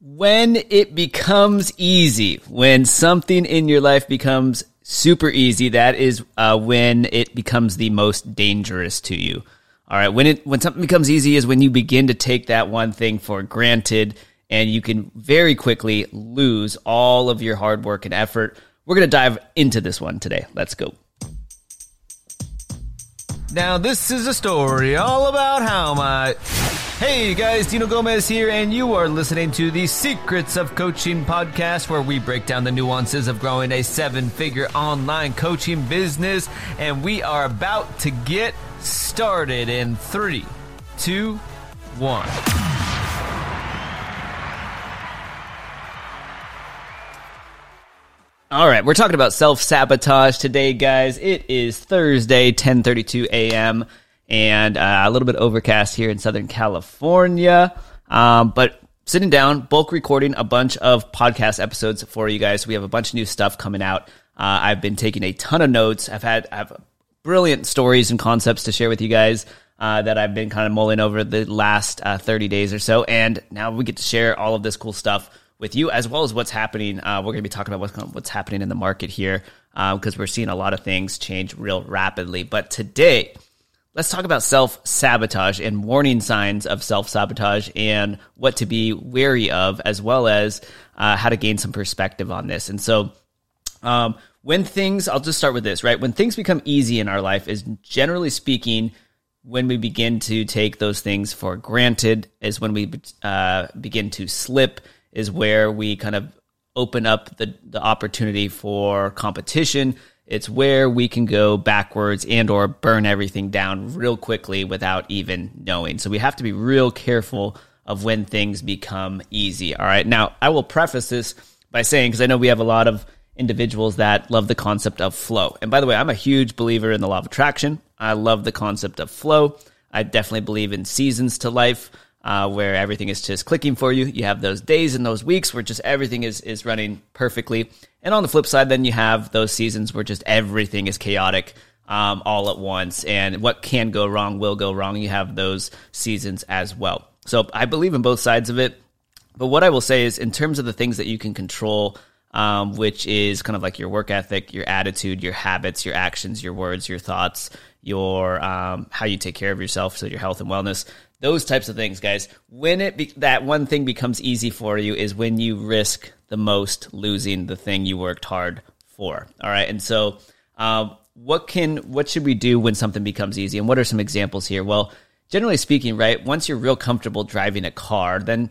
When it becomes easy, when something in your life becomes super easy, that is uh, when it becomes the most dangerous to you. All right, when it when something becomes easy is when you begin to take that one thing for granted, and you can very quickly lose all of your hard work and effort. We're gonna dive into this one today. Let's go. Now, this is a story all about how my. Hey guys, Dino Gomez here, and you are listening to the Secrets of Coaching podcast, where we break down the nuances of growing a seven figure online coaching business. And we are about to get started in three, two, one. All right, we're talking about self sabotage today, guys. It is Thursday, 10:32 a.m. and uh, a little bit overcast here in Southern California. Um, but sitting down, bulk recording a bunch of podcast episodes for you guys. We have a bunch of new stuff coming out. Uh, I've been taking a ton of notes. I've had I have brilliant stories and concepts to share with you guys. Uh, that I've been kind of mulling over the last uh, 30 days or so. And now we get to share all of this cool stuff with you, as well as what's happening. Uh, we're going to be talking about what's, what's happening in the market here because uh, we're seeing a lot of things change real rapidly. But today, let's talk about self sabotage and warning signs of self sabotage and what to be wary of, as well as uh, how to gain some perspective on this. And so, um, when things, I'll just start with this, right? When things become easy in our life, is generally speaking, when we begin to take those things for granted, is when we uh, begin to slip is where we kind of open up the, the opportunity for competition. It's where we can go backwards and or burn everything down real quickly without even knowing. So we have to be real careful of when things become easy. All right. Now, I will preface this by saying, because I know we have a lot of individuals that love the concept of flow. And by the way, I'm a huge believer in the law of attraction. I love the concept of flow. I definitely believe in seasons to life uh, where everything is just clicking for you. You have those days and those weeks where just everything is, is running perfectly. And on the flip side, then you have those seasons where just everything is chaotic um, all at once. And what can go wrong will go wrong. You have those seasons as well. So I believe in both sides of it. But what I will say is, in terms of the things that you can control, um, which is kind of like your work ethic, your attitude, your habits, your actions, your words, your thoughts, your um, how you take care of yourself, so your health and wellness those types of things, guys. When it be- that one thing becomes easy for you is when you risk the most losing the thing you worked hard for. All right, and so um, what can what should we do when something becomes easy? And what are some examples here? Well, generally speaking, right, once you're real comfortable driving a car, then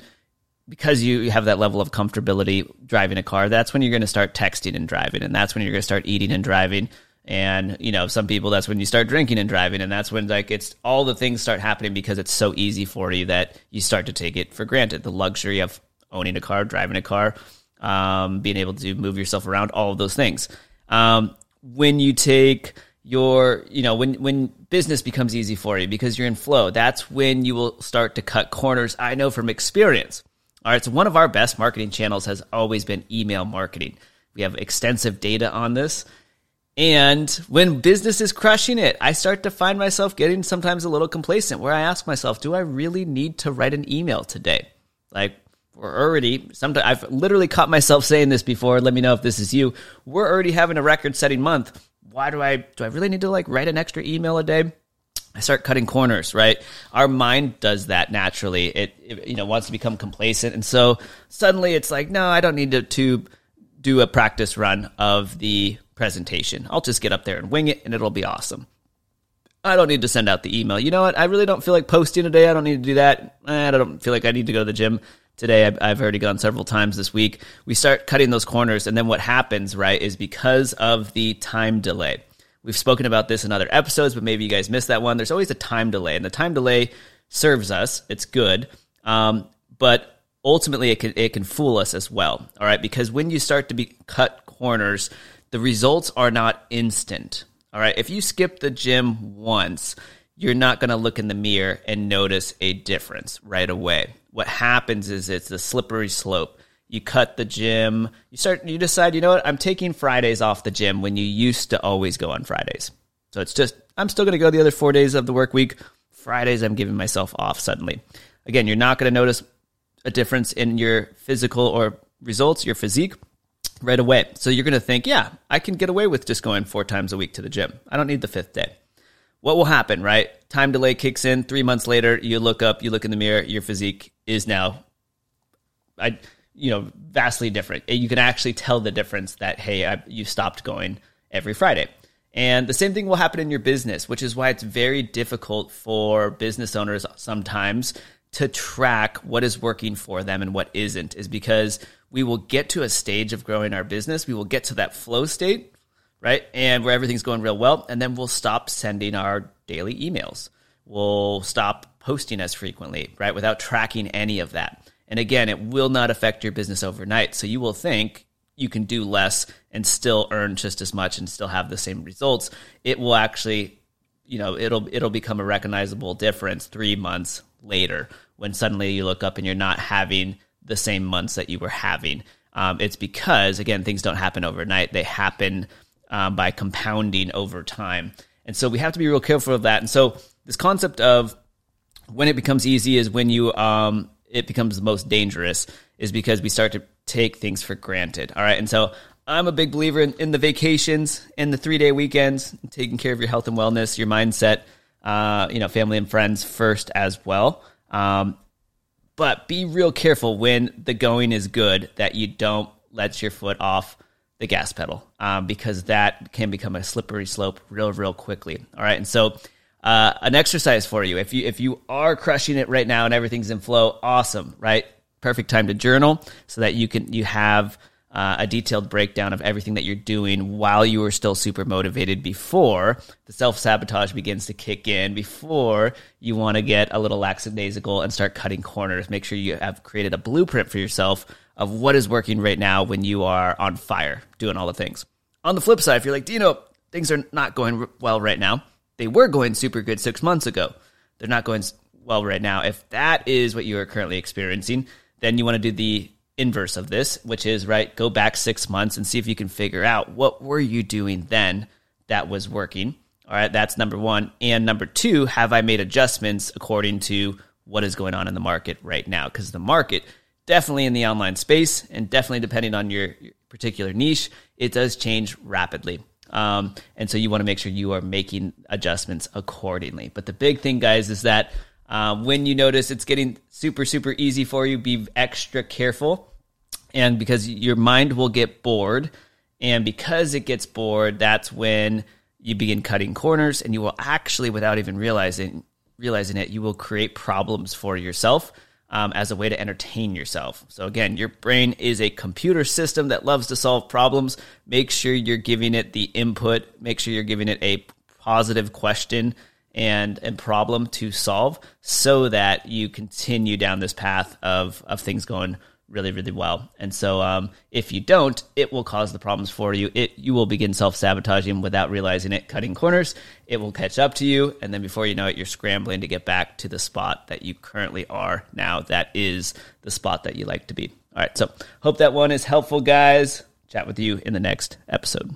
because you have that level of comfortability driving a car, that's when you're going to start texting and driving, and that's when you're going to start eating and driving. And, you know, some people, that's when you start drinking and driving. And that's when, like, it's all the things start happening because it's so easy for you that you start to take it for granted. The luxury of owning a car, driving a car, um, being able to move yourself around, all of those things. Um, when you take your, you know, when, when business becomes easy for you because you're in flow, that's when you will start to cut corners. I know from experience. All right. So one of our best marketing channels has always been email marketing. We have extensive data on this and when business is crushing it, I start to find myself getting sometimes a little complacent where I ask myself, do I really need to write an email today? Like, we're already, sometimes I've literally caught myself saying this before. Let me know if this is you. We're already having a record setting month. Why do I, do I really need to like write an extra email a day? I start cutting corners, right? Our mind does that naturally. It, it, you know wants to become complacent, and so suddenly it's like, no, I don't need to, to do a practice run of the presentation. I'll just get up there and wing it, and it'll be awesome. I don't need to send out the email. You know what? I really don't feel like posting today. I don't need to do that. I don't feel like I need to go to the gym today. I've, already gone several times this week. We start cutting those corners, and then what happens, right, is because of the time delay. We've spoken about this in other episodes, but maybe you guys missed that one. There's always a time delay, and the time delay serves us. It's good, um, but ultimately it can it can fool us as well. All right, because when you start to be cut corners, the results are not instant. All right. If you skip the gym once, you're not going to look in the mirror and notice a difference right away. What happens is it's a slippery slope. You cut the gym, you start, you decide, you know what, I'm taking Fridays off the gym when you used to always go on Fridays. So it's just, I'm still going to go the other four days of the work week. Fridays, I'm giving myself off suddenly. Again, you're not going to notice a difference in your physical or results, your physique, right away. So you're going to think, yeah, I can get away with just going four times a week to the gym. I don't need the fifth day. What will happen, right? Time delay kicks in. Three months later, you look up, you look in the mirror, your physique is now, I, you know, vastly different. You can actually tell the difference that hey, I, you stopped going every Friday. And the same thing will happen in your business, which is why it's very difficult for business owners sometimes to track what is working for them and what isn't, is because we will get to a stage of growing our business. We will get to that flow state, right? And where everything's going real well. And then we'll stop sending our daily emails. We'll stop posting as frequently, right? Without tracking any of that. And again, it will not affect your business overnight. So you will think you can do less and still earn just as much and still have the same results. It will actually, you know, it'll it'll become a recognizable difference 3 months later when suddenly you look up and you're not having the same months that you were having. Um, it's because again things don't happen overnight; they happen um, by compounding over time, and so we have to be real careful of that. And so this concept of when it becomes easy is when you um, it becomes the most dangerous is because we start to take things for granted. All right, and so I'm a big believer in, in the vacations, in the three day weekends, taking care of your health and wellness, your mindset, uh, you know, family and friends first as well. Um, but be real careful when the going is good that you don't let your foot off the gas pedal um, because that can become a slippery slope real, real quickly. All right, and so uh, an exercise for you if you if you are crushing it right now and everything's in flow, awesome, right? Perfect time to journal so that you can you have uh, a detailed breakdown of everything that you're doing while you are still super motivated before the self sabotage begins to kick in, before you want to get a little lackadaisical and start cutting corners. Make sure you have created a blueprint for yourself of what is working right now when you are on fire doing all the things. On the flip side, if you're like, Dino, things are not going well right now, they were going super good six months ago. They're not going well right now. If that is what you are currently experiencing, then you want to do the inverse of this, which is right, go back six months and see if you can figure out what were you doing then that was working. All right, that's number one. And number two, have I made adjustments according to what is going on in the market right now? Because the market, definitely in the online space, and definitely depending on your, particular niche, it does change rapidly. Um, and so you want to make sure you are making adjustments accordingly. But the big thing, guys, is that um, when you notice it's getting super, super easy for you, be extra careful. And because your mind will get bored. And because it gets bored, that's when you begin cutting corners and you will actually, without even realizing, realizing it, you will create problems for yourself um, as a way to entertain yourself. So, again, your brain is a computer system that loves to solve problems. Make sure you're giving it the input, make sure you're giving it a positive question and and problem to solve so that you continue down this path of of things going really really well. And so um, if you don't it will cause the problems for you. It you will begin self-sabotaging without realizing it cutting corners. It will catch up to you and then before you know it you're scrambling to get back to the spot that you currently are now. That is the spot that you like to be. All right so hope that one is helpful guys. Chat with you in the next episode